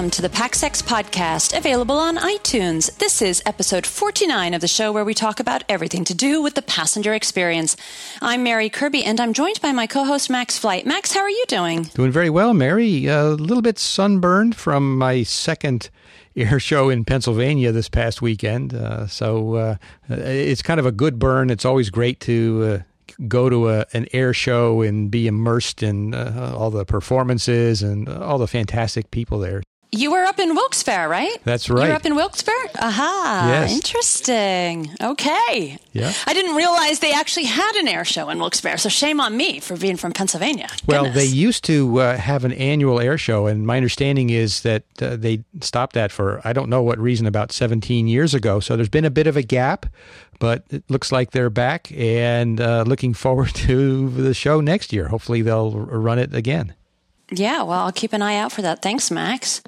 welcome to the PaxEx podcast, available on iTunes. This is episode 49 of the show where we talk about everything to do with the passenger experience. I'm Mary Kirby, and I'm joined by my co host, Max Flint. Max, how are you doing? Doing very well, Mary. A little bit sunburned from my second air show in Pennsylvania this past weekend. Uh, so uh, it's kind of a good burn. It's always great to uh, go to a, an air show and be immersed in uh, all the performances and all the fantastic people there. You were up in Wilkes-Barre, right? That's right. You were up in Wilkes-Barre? Aha. Yes. Interesting. Okay. Yeah. I didn't realize they actually had an air show in Wilkes-Barre, so shame on me for being from Pennsylvania. Well, Goodness. they used to uh, have an annual air show, and my understanding is that uh, they stopped that for I don't know what reason about 17 years ago. So there's been a bit of a gap, but it looks like they're back and uh, looking forward to the show next year. Hopefully, they'll run it again. Yeah, well, I'll keep an eye out for that. Thanks, Max.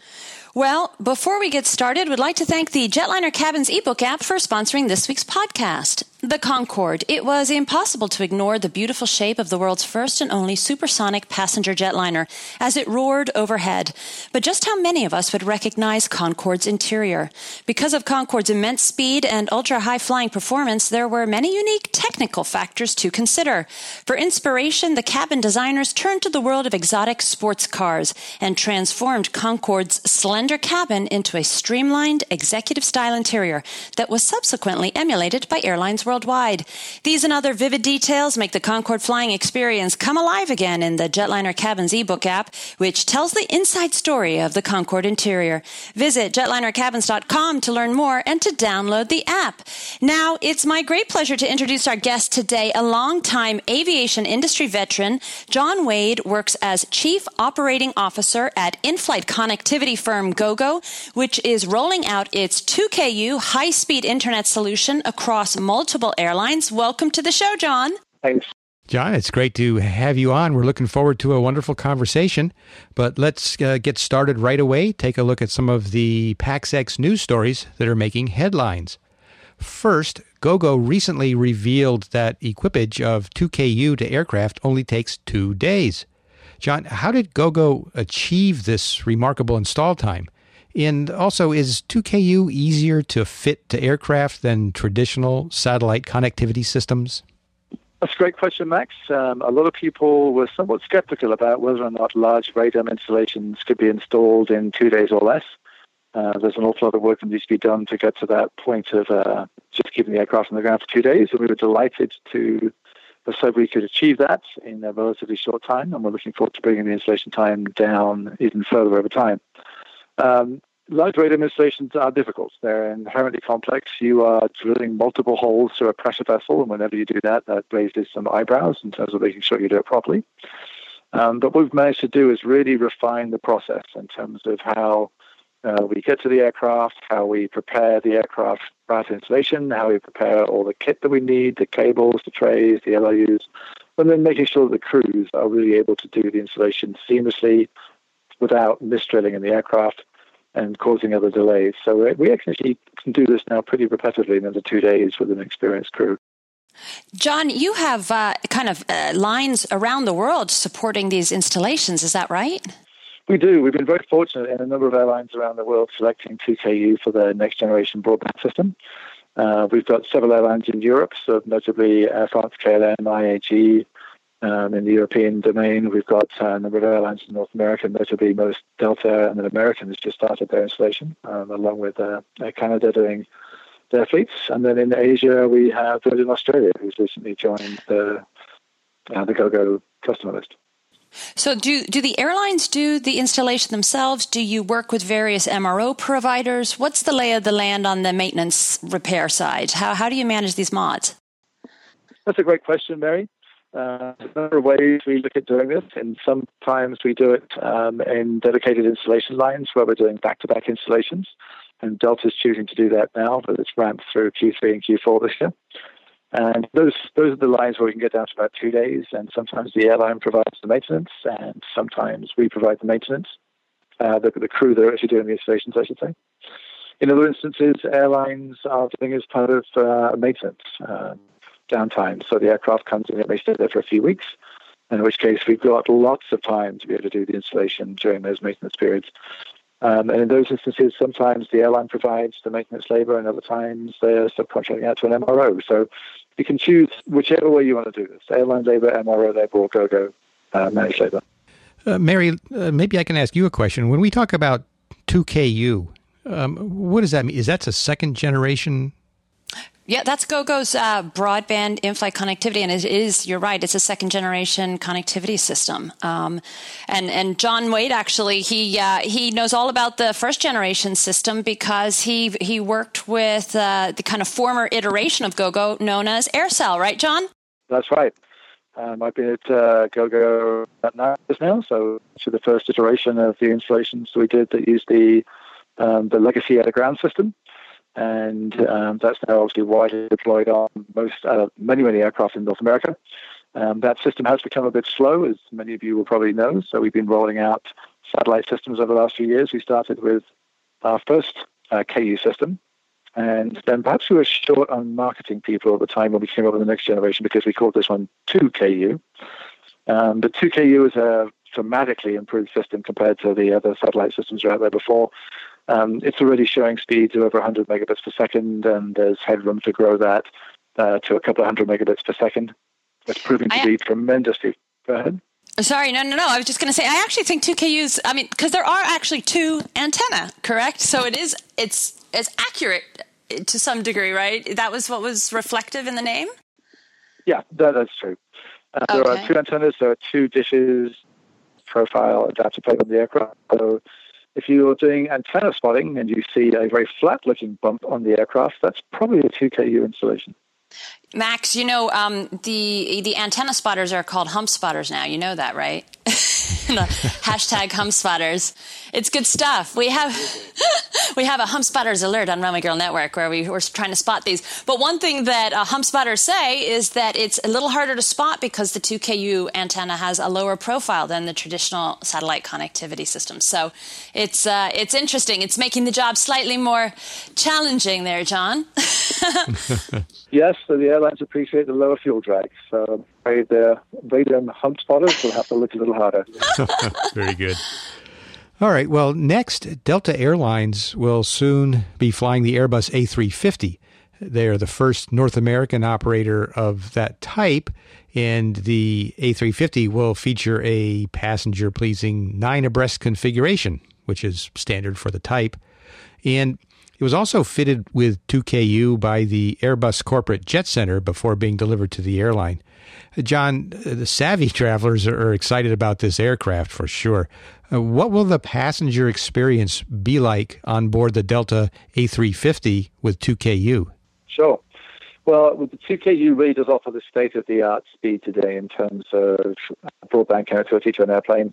Well, before we get started, we'd like to thank the Jetliner Cabins ebook app for sponsoring this week's podcast. The Concorde. It was impossible to ignore the beautiful shape of the world's first and only supersonic passenger jetliner as it roared overhead. But just how many of us would recognize Concorde's interior? Because of Concorde's immense speed and ultra high flying performance, there were many unique technical factors to consider. For inspiration, the cabin designers turned to the world of exotic sports cars and transformed Concorde's slender cabin into a streamlined executive style interior that was subsequently emulated by airlines worldwide. These and other vivid details make the Concorde flying experience come alive again in the Jetliner Cabins ebook app, which tells the inside story of the Concorde interior. Visit jetlinercabins.com to learn more and to download the app. Now, it's my great pleasure to introduce our guest today, a longtime aviation industry veteran. John Wade works as Chief Operating Officer at in-flight connectivity firm GoGo, which is rolling out its 2KU high-speed internet solution across multiple airlines. Welcome to the show, John. Thanks. John, it's great to have you on. We're looking forward to a wonderful conversation. But let's uh, get started right away. Take a look at some of the PaxEx news stories that are making headlines. First, GoGo recently revealed that equipage of 2KU to aircraft only takes two days. John, how did GoGo achieve this remarkable install time? And also, is 2KU easier to fit to aircraft than traditional satellite connectivity systems? That's a great question, Max. Um, a lot of people were somewhat skeptical about whether or not large radome installations could be installed in two days or less. Uh, there's an awful lot of work that needs to be done to get to that point of uh, just keeping the aircraft on the ground for two days, and we were delighted to so we could achieve that in a relatively short time, and we're looking forward to bringing the installation time down even further over time. Um, installations are difficult. They're inherently complex. You are drilling multiple holes through a pressure vessel, and whenever you do that, that raises some eyebrows in terms of making sure you do it properly. Um, but what we've managed to do is really refine the process in terms of how uh, we get to the aircraft, how we prepare the aircraft to installation, how we prepare all the kit that we need, the cables, the trays, the LRUs, and then making sure the crews are really able to do the installation seamlessly without misdrilling in the aircraft and causing other delays. So we actually can do this now pretty repetitively in under two days with an experienced crew. John, you have uh, kind of uh, lines around the world supporting these installations, is that right? We do. We've been very fortunate in a number of airlines around the world selecting 2KU for their next generation broadband system. Uh, we've got several airlines in Europe, so notably Air France, KLM, IAG. Um, in the European domain, we've got a number of airlines in North America, notably most Delta and then American has just started their installation, um, along with uh, Canada doing their fleets. And then in Asia, we have Virgin Australia, who's recently joined the uh, the GoGo customer list. So, do do the airlines do the installation themselves? Do you work with various MRO providers? What's the lay of the land on the maintenance repair side? How how do you manage these mods? That's a great question, Mary. Uh, a number of ways we look at doing this, and sometimes we do it um, in dedicated installation lines where we're doing back-to-back installations. And Delta's choosing to do that now, but it's ramped through Q3 and Q4 this year. And those those are the lines where we can get down to about two days. And sometimes the airline provides the maintenance, and sometimes we provide the maintenance. Uh, the, the crew that are actually doing the installations, I should say. In other instances, airlines are doing as part of uh, maintenance uh, downtime. So the aircraft comes in, it may stay there for a few weeks, in which case we've got lots of time to be able to do the installation during those maintenance periods. Um, and in those instances, sometimes the airline provides the maintenance labor, and other times they're subcontracting out to an MRO. So you can choose whichever way you want to do this airline labor, MRO labor, or go uh, managed labor. Uh, Mary, uh, maybe I can ask you a question. When we talk about 2KU, um, what does that mean? Is that a second generation yeah, that's GoGo's uh, broadband in-flight connectivity, and it is. You're right. It's a second-generation connectivity system. Um, and and John Wade actually he uh, he knows all about the first-generation system because he he worked with uh, the kind of former iteration of GoGo known as AirCell, right, John? That's right. Um, I've been at uh, GoGo at now, so to the first iteration of the installations we did that used the um, the legacy ground system and um, that's now obviously widely deployed on most uh, many many aircraft in North America. Um, that system has become a bit slow, as many of you will probably know. So we've been rolling out satellite systems over the last few years. We started with our first uh, KU system, and then perhaps we were short on marketing people at the time when we came up with the next generation because we called this one 2KU. Um, but 2KU is a dramatically improved system compared to the other satellite systems that were out there before. Um, it's already showing speeds of over 100 megabits per second, and there's headroom to grow that uh, to a couple of hundred megabits per second. It's proving to I, be tremendously. Go ahead. Sorry, no, no, no. I was just going to say, I actually think 2KUs. I mean, because there are actually two antenna, correct? So it is, it's, it's accurate to some degree, right? That was what was reflective in the name. Yeah, that, that's true. Uh, okay. There are two antennas. There are two dishes, profile adapter plate on the aircraft. So if you're doing antenna spotting and you see a very flat looking bump on the aircraft, that's probably a 2KU installation. Max, you know um, the the antenna spotters are called hump spotters now. You know that, right? the hashtag hump spotters. It's good stuff. We have we have a hump spotters alert on Runway Girl Network where we, we're trying to spot these. But one thing that uh, hump spotters say is that it's a little harder to spot because the 2KU antenna has a lower profile than the traditional satellite connectivity system. So it's uh, it's interesting. It's making the job slightly more challenging there, John. yes, so the airlines appreciate the lower fuel drag. So the radome hump spotters will have to look a little harder. Very good. All right. Well, next, Delta Airlines will soon be flying the Airbus A350. They are the first North American operator of that type, and the A350 will feature a passenger pleasing nine abreast configuration, which is standard for the type. And it was also fitted with 2KU by the Airbus Corporate Jet Center before being delivered to the airline. John, the savvy travelers are excited about this aircraft for sure. Uh, what will the passenger experience be like on board the Delta A350 with 2KU? Sure. Well, the 2KU really does offer the state of the art speed today in terms of broadband connectivity to an airplane.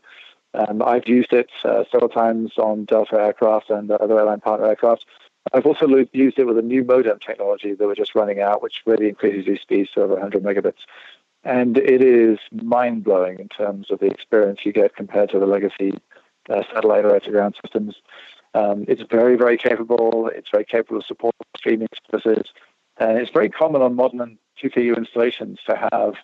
Um, I've used it uh, several times on Delta aircraft and other airline partner aircraft. I've also used it with a new modem technology that we're just running out, which really increases these speeds to over 100 megabits. And it is mind blowing in terms of the experience you get compared to the legacy uh, satellite or ground systems. Um, it's very, very capable. It's very capable of supporting streaming services. And it's very common on modern 2KU installations to have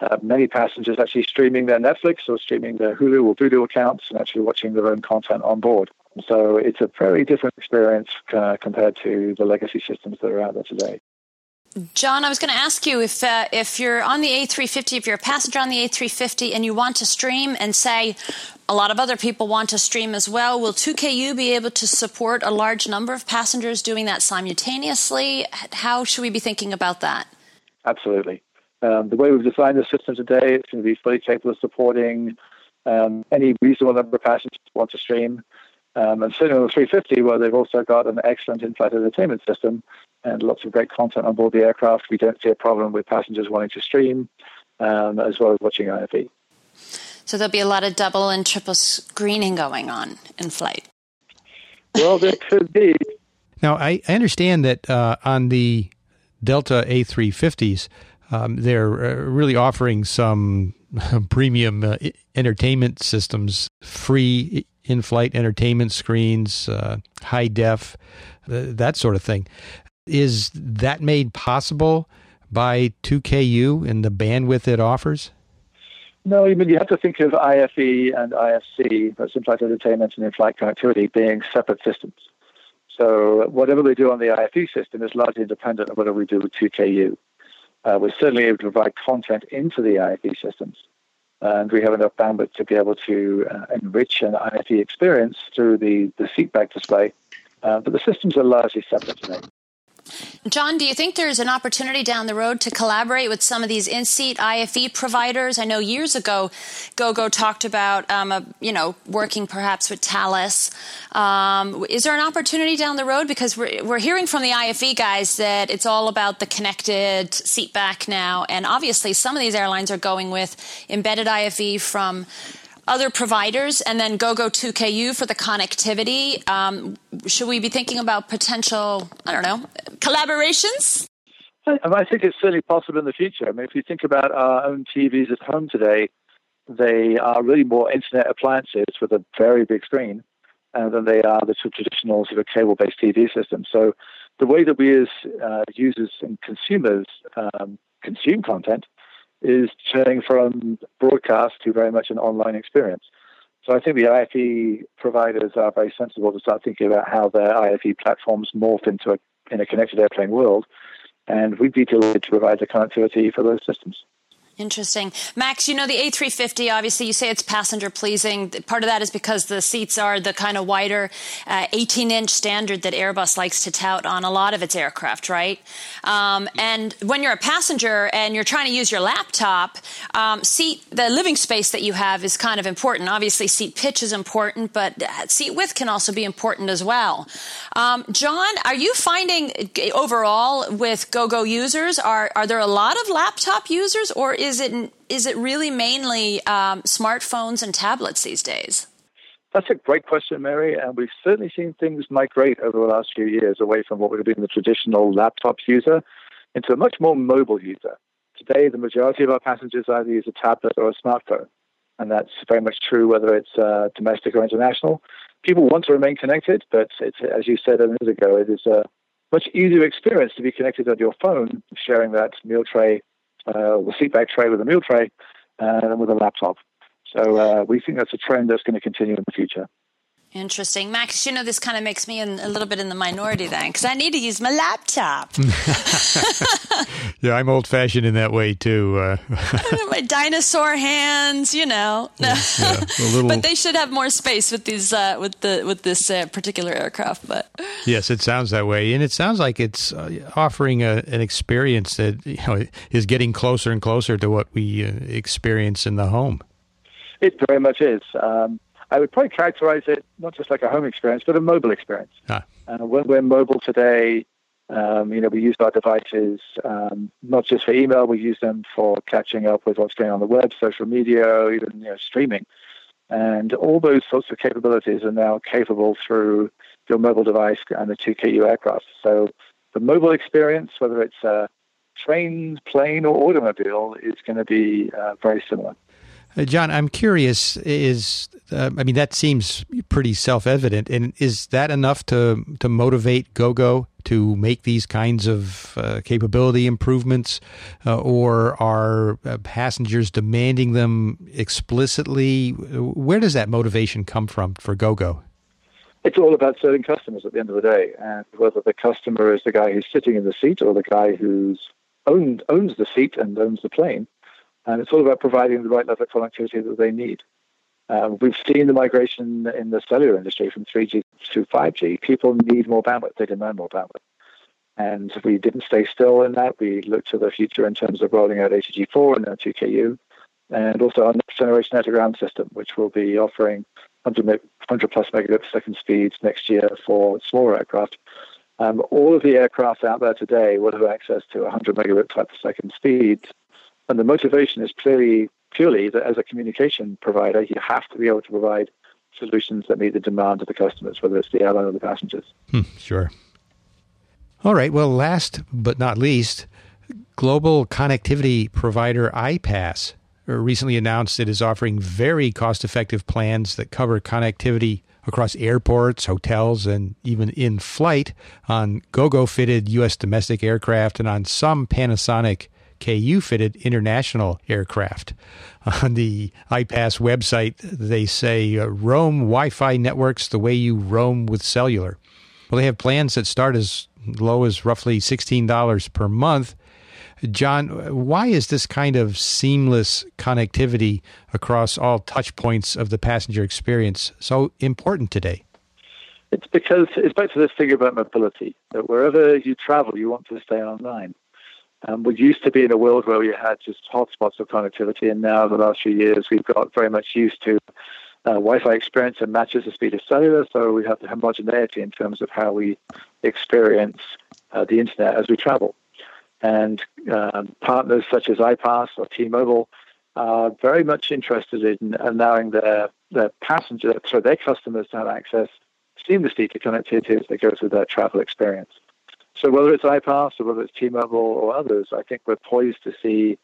uh, many passengers actually streaming their Netflix or streaming their Hulu or Vudu accounts and actually watching their own content on board. So it's a very different experience uh, compared to the legacy systems that are out there today. John, I was going to ask you if uh, if you're on the A350, if you're a passenger on the A350 and you want to stream and say a lot of other people want to stream as well, will 2KU be able to support a large number of passengers doing that simultaneously? How should we be thinking about that? Absolutely. Um, the way we've designed the system today, it's going to be fully capable of supporting um, any reasonable number of passengers who want to stream. Um, and certainly on the 350, where they've also got an excellent in-flight entertainment system, and lots of great content on board the aircraft. We don't see a problem with passengers wanting to stream um, as well as watching IFE. So there'll be a lot of double and triple screening going on in flight. Well, there could be. Now, I, I understand that uh, on the Delta A350s, um, they're uh, really offering some premium uh, entertainment systems, free in flight entertainment screens, uh, high def, uh, that sort of thing. Is that made possible by 2KU and the bandwidth it offers? No, I mean, you have to think of IFE and IFC, that's in-flight entertainment and in-flight connectivity, being separate systems. So whatever we do on the IFE system is largely independent of whatever we do with 2KU. Uh, we're certainly able to provide content into the IFE systems, and we have enough bandwidth to be able to uh, enrich an IFE experience through the, the seatback display. Uh, but the systems are largely separate today. John, do you think there's an opportunity down the road to collaborate with some of these in-seat IFE providers? I know years ago, GoGo talked about, um, a, you know, working perhaps with Thales. Um, is there an opportunity down the road? Because we're, we're hearing from the IFE guys that it's all about the connected seat back now, and obviously some of these airlines are going with embedded IFE from other providers, and then GoGo 2KU for the connectivity. Um, should we be thinking about potential, I don't know, collaborations? I think it's certainly possible in the future. I mean, if you think about our own TVs at home today, they are really more internet appliances with a very big screen uh, than they are the traditional sort of cable-based TV system. So the way that we as uh, users and consumers um, consume content is turning from broadcast to very much an online experience. So I think the IFE providers are very sensible to start thinking about how their IFE platforms morph into a in a connected airplane world, and we'd be delighted to provide the connectivity for those systems. Interesting. Max, you know, the A350, obviously, you say it's passenger pleasing. Part of that is because the seats are the kind of wider 18 uh, inch standard that Airbus likes to tout on a lot of its aircraft, right? Um, and when you're a passenger and you're trying to use your laptop, um, seat, the living space that you have is kind of important. Obviously, seat pitch is important, but seat width can also be important as well. Um, John, are you finding overall with GoGo users, are, are there a lot of laptop users or is is it is it really mainly um, smartphones and tablets these days? That's a great question, Mary. And we've certainly seen things migrate over the last few years away from what would have been the traditional laptop user into a much more mobile user. Today, the majority of our passengers either use a tablet or a smartphone. And that's very much true whether it's uh, domestic or international. People want to remain connected, but it's, as you said a minute ago, it is a much easier experience to be connected on your phone, sharing that meal tray uh, the seatback tray with a meal tray uh, and with a laptop. So uh, we think that's a trend that's going to continue in the future. Interesting. Max, you know, this kind of makes me in, a little bit in the minority then because I need to use my laptop. yeah, I'm old fashioned in that way too. Uh. my dinosaur hands, you know. Yeah, yeah, little... but they should have more space with these uh, with the with this uh, particular aircraft. But yes, it sounds that way, and it sounds like it's uh, offering a, an experience that you know is getting closer and closer to what we uh, experience in the home. It very much is. Um, I would probably characterize it not just like a home experience, but a mobile experience. Ah. Uh, when we're mobile today, um, you know, we use our devices um, not just for email, we use them for catching up with what's going on the web, social media, even you know, streaming. And all those sorts of capabilities are now capable through your mobile device and the 2KU aircraft. So the mobile experience, whether it's a train, plane, or automobile, is going to be uh, very similar. Uh, John, I'm curious. Is uh, I mean that seems pretty self-evident, and is that enough to to motivate GoGo to make these kinds of uh, capability improvements, uh, or are uh, passengers demanding them explicitly? Where does that motivation come from for GoGo? It's all about serving customers at the end of the day, and whether the customer is the guy who's sitting in the seat or the guy who's owned owns the seat and owns the plane and it's all about providing the right level of connectivity that they need. Um, we've seen the migration in the cellular industry from 3G to 5G. People need more bandwidth, they demand more bandwidth. And we didn't stay still in that. We looked to the future in terms of rolling out ATG4 and now 2KU, and also our next generation to ground system, which will be offering 100, 100 plus megabit per second speeds next year for smaller aircraft. Um, all of the aircraft out there today will have access to 100 megabit per second speeds and the motivation is clearly purely that as a communication provider, you have to be able to provide solutions that meet the demand of the customers, whether it's the airline or the passengers. Hmm, sure. All right. Well, last but not least, global connectivity provider iPass recently announced it is offering very cost effective plans that cover connectivity across airports, hotels, and even in flight on GoGo fitted U.S. domestic aircraft and on some Panasonic KU fitted international aircraft. On the iPass website, they say uh, roam Wi Fi networks the way you roam with cellular. Well, they have plans that start as low as roughly $16 per month. John, why is this kind of seamless connectivity across all touch points of the passenger experience so important today? It's because it's back to this thing about mobility that wherever you travel, you want to stay online. Um, we used to be in a world where we had just hotspots of connectivity, and now the last few years we've got very much used to uh, Wi-Fi experience and matches the speed of cellular. So we have the homogeneity in terms of how we experience uh, the internet as we travel. And um, partners such as iPass or T-Mobile are very much interested in allowing their their passengers, so their customers, to have access seamlessly to connectivity as they go through their travel experience. So whether it's iPass or whether it's T-Mobile or others, I think we're poised to see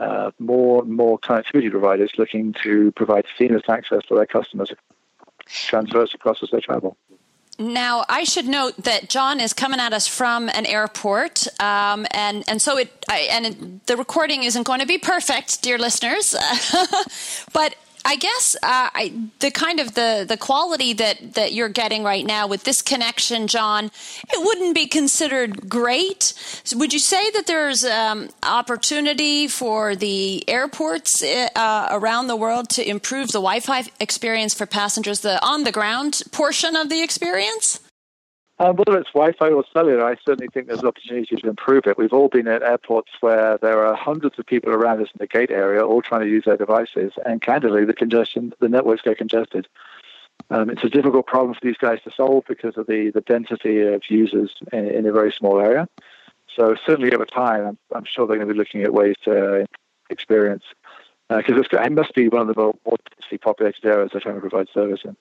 uh, more and more connectivity providers looking to provide seamless access for their customers transverse across as they travel. Now, I should note that John is coming at us from an airport, um, and and so it I, and it, the recording isn't going to be perfect, dear listeners. but I guess uh, I, the kind of the, the quality that, that you're getting right now with this connection, John, it wouldn't be considered great. So would you say that there's um, opportunity for the airports uh, around the world to improve the Wi-Fi experience for passengers, the on the ground portion of the experience? Uh, whether it's Wi-Fi or cellular, I certainly think there's an opportunity to improve it. We've all been at airports where there are hundreds of people around us in the gate area, all trying to use their devices, and candidly, the congestion, the networks get congested. Um, it's a difficult problem for these guys to solve because of the, the density of users in, in a very small area. So certainly over time, I'm, I'm, sure they're going to be looking at ways to experience because uh, it must be one of the more densely populated areas they're trying to provide service in.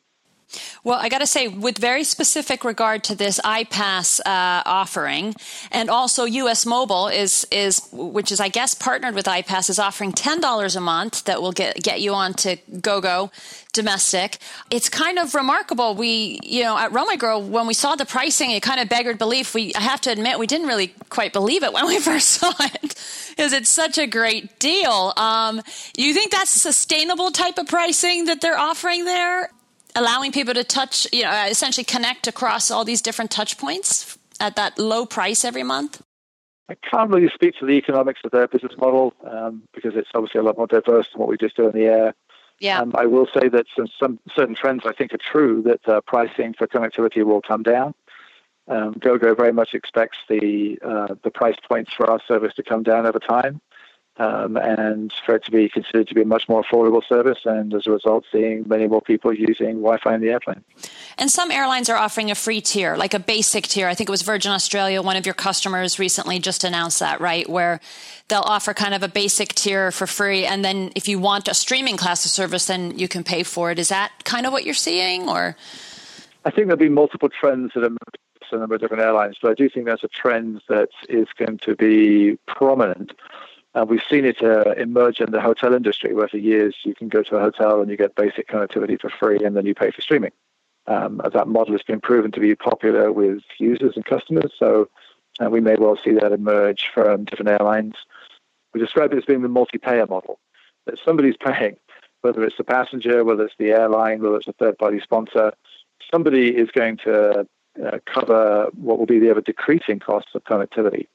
Well, I got to say, with very specific regard to this iPass uh, offering, and also US Mobile is is which is I guess partnered with iPass is offering ten dollars a month that will get get you on to GoGo domestic. It's kind of remarkable. We you know at Runway Girl when we saw the pricing, it kind of beggared belief. We I have to admit we didn't really quite believe it when we first saw it because it's such a great deal. Um, you think that's sustainable type of pricing that they're offering there? Allowing people to touch, you know, essentially connect across all these different touch points at that low price every month? I can't really speak to the economics of their business model um, because it's obviously a lot more diverse than what we just do in the air. Yeah. Um, I will say that some, some, certain trends I think are true that uh, pricing for connectivity will come down. Um, GoGo very much expects the uh, the price points for our service to come down over time um, and for it to be considered to be a much more affordable service, and as a result, seeing many more people using Wi-Fi in the airplane. And some airlines are offering a free tier, like a basic tier. I think it was Virgin Australia. One of your customers recently just announced that, right? Where they'll offer kind of a basic tier for free, and then if you want a streaming class of service, then you can pay for it. Is that kind of what you're seeing, or? I think there'll be multiple trends that are a number of different airlines, but I do think there's a trend that is going to be prominent and we've seen it uh, emerge in the hotel industry, where for years you can go to a hotel and you get basic connectivity for free, and then you pay for streaming. Um, that model has been proven to be popular with users and customers, so uh, we may well see that emerge from different airlines. We describe it as being the multi-payer model, that somebody's paying, whether it's the passenger, whether it's the airline, whether it's a third-party sponsor, somebody is going to uh, cover what will be the ever decreasing costs of connectivity.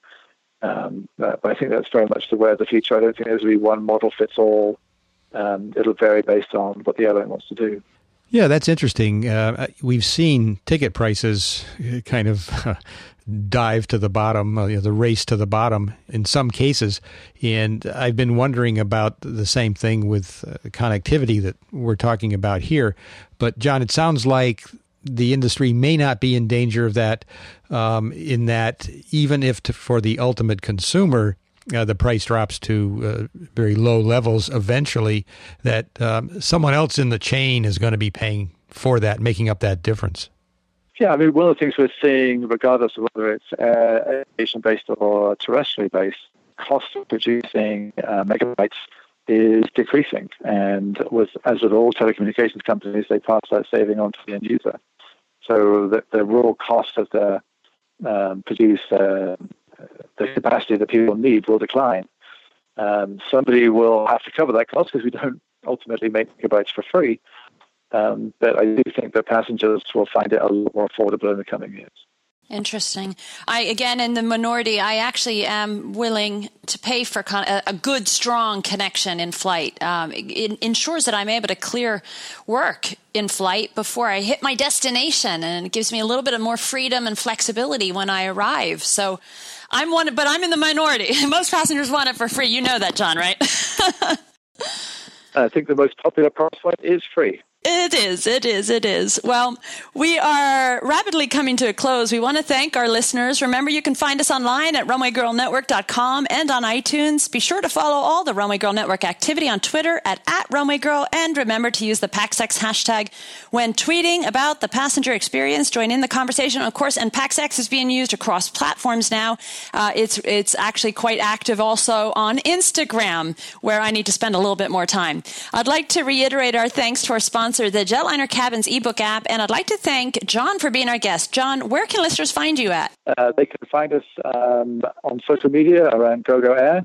Um, but I think that's very much the way of the future. I don't think there's going to be one model fits all. Um, it'll vary based on what the airline wants to do. Yeah, that's interesting. Uh, we've seen ticket prices kind of dive to the bottom, uh, you know, the race to the bottom in some cases. And I've been wondering about the same thing with uh, connectivity that we're talking about here. But, John, it sounds like the industry may not be in danger of that, um, in that even if to, for the ultimate consumer, uh, the price drops to uh, very low levels eventually, that um, someone else in the chain is going to be paying for that, making up that difference. Yeah, I mean, one of the things we're seeing, regardless of whether it's uh, aviation based or terrestrially based, cost of producing uh, megabytes is decreasing. And with, as with all telecommunications companies, they pass that saving on to the end user. So the, the raw cost of the um, uh, the capacity that people need will decline. Um, somebody will have to cover that cost because we don't ultimately make gigabytes for free. Um, but I do think that passengers will find it a lot more affordable in the coming years. Interesting. I again in the minority. I actually am willing to pay for con- a, good, strong connection in flight. Um, it, it, ensures that I'm able to clear work in flight before I hit my destination, and it gives me a little bit of more freedom and flexibility when I arrive. So, I'm one, but I'm in the minority. Most passengers want it for free. You know that, John, right? I think the most popular price flight is free. It is, it is, it is. Well, we are rapidly coming to a close. We want to thank our listeners. Remember, you can find us online at runwaygirlnetwork.com and on iTunes. Be sure to follow all the Runway Girl Network activity on Twitter at, at Runway Girl and remember to use the PaxEx hashtag when tweeting about the passenger experience. Join in the conversation, of course, and PaxEx is being used across platforms now. Uh, it's, it's actually quite active also on Instagram, where I need to spend a little bit more time. I'd like to reiterate our thanks to our sponsor sponsor the Jetliner Cabins ebook app, and I'd like to thank John for being our guest. John, where can listeners find you at? Uh, they can find us um, on social media around GoGo Air.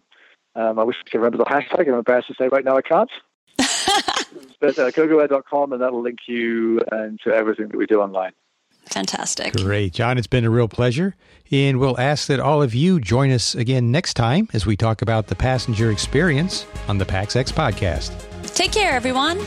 Um, I wish I could remember the hashtag. I'm embarrassed to say right now I can't. but uh, gogoair.com, and that'll link you and to everything that we do online. Fantastic. Great. John, it's been a real pleasure. And we'll ask that all of you join us again next time as we talk about the passenger experience on the PaxEx podcast. Take care, everyone.